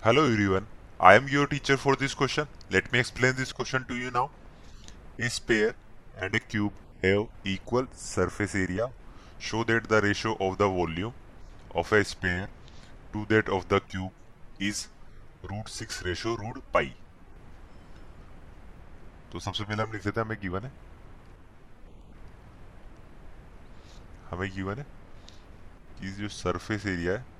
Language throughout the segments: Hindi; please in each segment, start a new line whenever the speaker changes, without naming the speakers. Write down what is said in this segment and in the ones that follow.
Hello everyone, I am your teacher for this question. Let me explain this question to you now. A sphere and a cube have equal surface area. Show that the ratio of the volume of a sphere to that of the cube is root 6 ratio root pi. तो सबसे पहले हम लिख देते हैं हमें गिवन है हमें गिवन है कि जो सरफेस एरिया है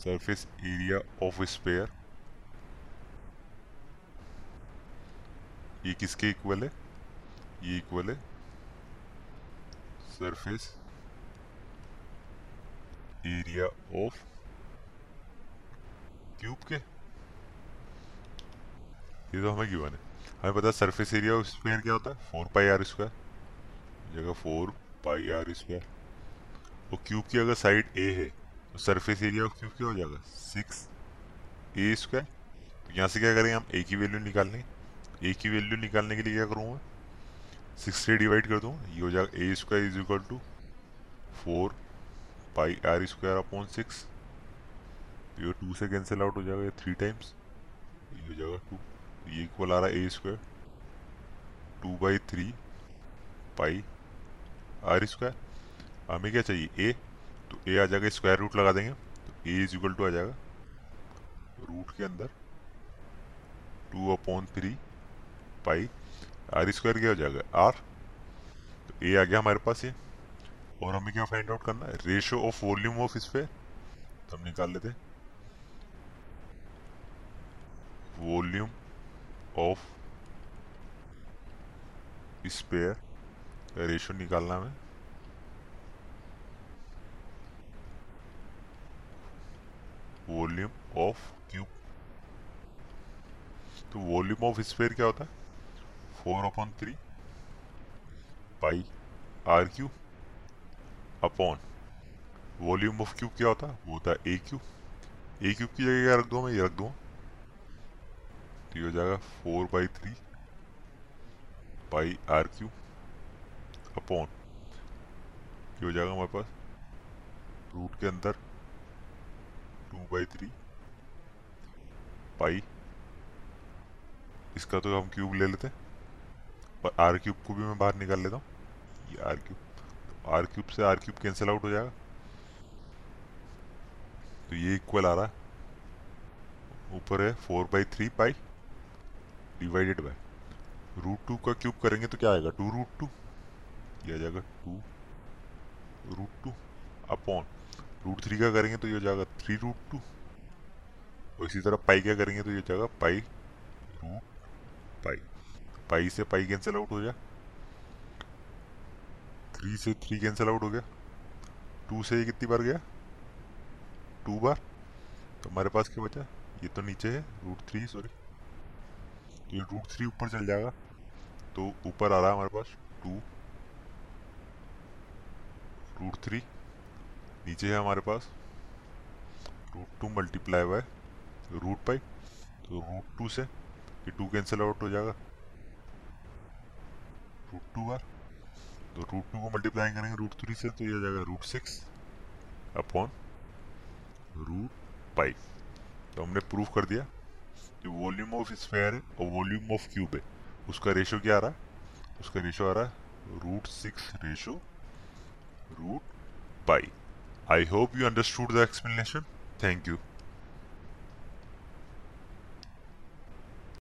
surface area of sphere. ये किसके इक्वल है? ये इक्वल है सरफेस एरिया ऑफ़ क्यूब के। ये तो हमें गिवन है। हमें पता सरफेस एरिया ऑफ़ स्क्वायर क्या होता है? फोर पाई आर स्क्वायर जगह फोर पाई आर स्क्वायर और क्यूब की अगर साइड ए है सरफेस एरिया ऑफ़ क्यूब क्या हो जाएगा? Six a square. तो यहाँ से क्या करेंगे हम? ए की वैल्यू निकालने ए की वैल्यू निकालने के लिए क्या करूँगा? सिक्स से डिवाइड कर दूँ। ये हो जाएगा a square is equal to four pi r square upon six ये टू से कैंसिल आउट हो जाएगा थ्री टाइम्स ये हो जाएगा टू ये इक्वल आ रहा है a square two by three pi r square हमें क्या चाहिए? ए तो ए आ जाएगा स्क्वायर रूट लगा देंगे। तो ए इज़ इक्वल टू आ जाएगा। रूट के अंदर two upon three pi r square क्या हो जाएगा। आर तो ए आ गया हमारे पास ये। और हमें क्या फाइंड आउट करना है? Ratio of volume of sphere तो हम निकाल लेते वॉल्यूम ऑफ़ स्पेयर रेशियो निकालना हमें। Volume of cube. तो वॉल्यूम ऑफ़ स्पेयर क्या होता है? Four upon three pi r cube upon. Volume of cube क्या होता है? वो होता है ए क्यूब। ए क्यूब की जगह क्या रख दो मैं? ये रख दूँ। तो ये हो जाएगा four by three pi r cube upon. ये हो जाएगा हमारे पास रूट के अंदर टू बाई थ्री पाई इसका तो हम क्यूब ले लेते हैं। और आर क्यूब को भी मैं बाहर निकाल लेता हूँ। ये आर क्यूब तो आर क्यूब से आर क्यूब कैंसिल आउट हो जाएगा। तो ये इक्वल आ रहा है। ऊपर है four by three pi divided by root two का क्यूब करेंगे तो क्या आएगा? टू रूट टू ये आ जाएगा two root two upon root three का करेंगे तो ये हो जाएगा थ्री रूट टू और इसी तरह पाई क्या करेंगे तो ये हो जाएगा पाई रूट पाई पाई से पाई कैंसिल आउट हो जाए थ्री से थ्री कैंसिल आउट हो गया। टू से कितनी बार गया? टू बार। तो हमारे पास क्या बचा? ये तो नीचे है रूट थ्री सॉरी तो ये रूट थ्री ऊपर चल जाएगा। तो ऊपर आ रहा है हमारे पास टू रूट थ्री नीचे है हमारे पास। Root two multiply by root pi तो रूट टू से ये टू कैंसिल आउट हो जाएगा। रूट टू बार तो रूट टू को मल्टीप्लाई करेंगे रूट थ्री से तो ये आ जाएगा root six upon root pi तो हमने प्रूफ कर दिया जो वॉल्यूम ऑफ़ स्फेयर है और वॉल्यूम ऑफ़ क्यूब है। उसका रेशो क्या आ रहा है? उसका रेशो आ रहा है root six ratio root pi I hope you understood the explanation. Thank you.